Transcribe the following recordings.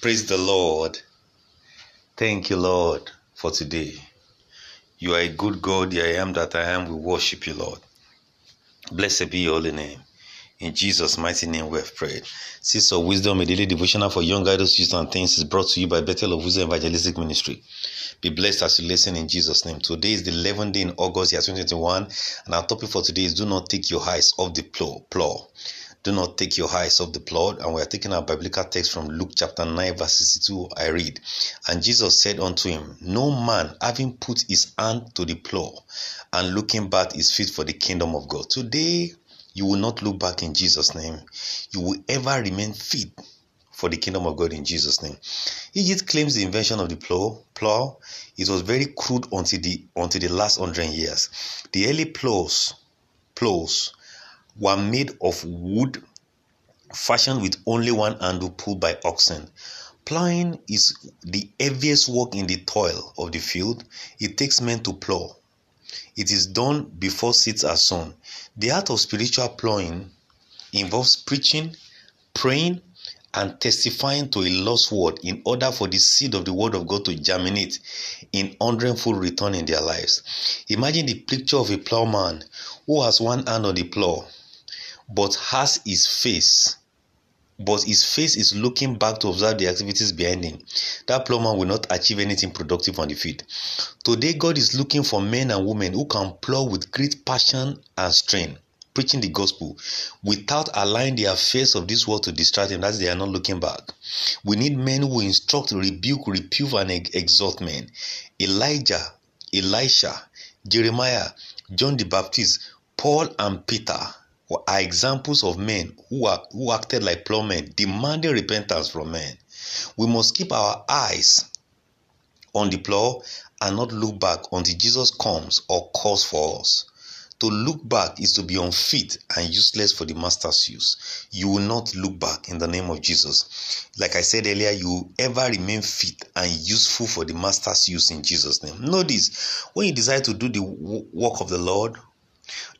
Praise the Lord. Thank you, Lord, for today. You are a good God. I am that I am. We worship you, Lord. Blessed be your holy name. In Jesus' mighty name we have prayed. Seeds of Wisdom, a daily devotional for young adults, youth, and things is brought to you by Bethel of Wisdom Evangelistic Ministry. Be blessed as you listen in Jesus' name. Today is the 11th day in August, year 2021, and our topic for today is Do Not Take Your Eyes Off the Plow. plow. Do not take your eyes off the plow. And we are taking our biblical text from Luke chapter 9, verse 62. I read, And Jesus said unto him, No man having put his hand to the plow and looking back is fit for the kingdom of God. Today, you will not look back in Jesus' name. You will ever remain fit for the kingdom of God in Jesus' name. Egypt claims the invention of the plow. Plow. It was very crude until the until the last hundred years. The early plows, plows were made of wood fashioned with only one handle pulled by oxen. Plowing is the heaviest work in the toil of the field. It takes men to plow. It is done before seeds are sown. The art of spiritual plowing involves preaching, praying, and testifying to a lost word in order for the seed of the word of God to germinate in hundredfold return in their lives. Imagine the picture of a plowman who has one hand on the plow but has his face but his face is looking back to observe the activities behind him. That plowman will not achieve anything productive on the field. Today, God is looking for men and women who can plow with great passion and strength, preaching the gospel without allowing the affairs of this world to distract them, that they are not looking back. We need men who instruct, rebuke, reprove, and exhort men. Elijah, Elisha, Jeremiah, John the Baptist, Paul, and Peter are examples of men who, are, who acted like plowmen, demanding repentance from men. We must keep our eyes on the plow and not look back until Jesus comes or calls for us. To look back is to be unfit and useless for the master's use. You will not look back in the name of Jesus. Like I said earlier, you will ever remain fit and useful for the master's use in Jesus' name. This when you decide to do the work of the Lord,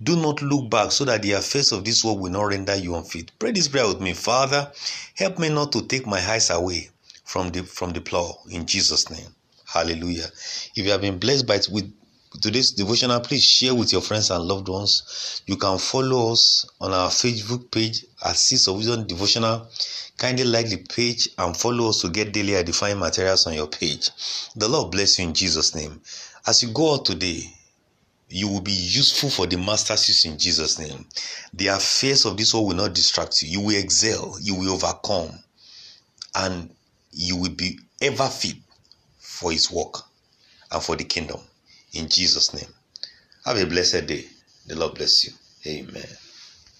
do not look back so that the affairs of this world will not render you unfit. Pray this prayer with me. Father, help me not to take my eyes away from the from the plow in Jesus' name. Hallelujah. If you have been blessed by with today's devotional, please share with your friends and loved ones. You can follow us on our Facebook page at Seeds of Wisdom Devotional. Kindly like the page and follow us to get daily edifying materials on your page. The Lord bless you in Jesus' name. As you go out today, you will be useful for the master's use in Jesus' name. The affairs of this world will not distract you. You will excel, you will overcome, and you will be ever fit for his work and for the kingdom. In Jesus' name. Have a blessed day. The Lord bless you. Amen.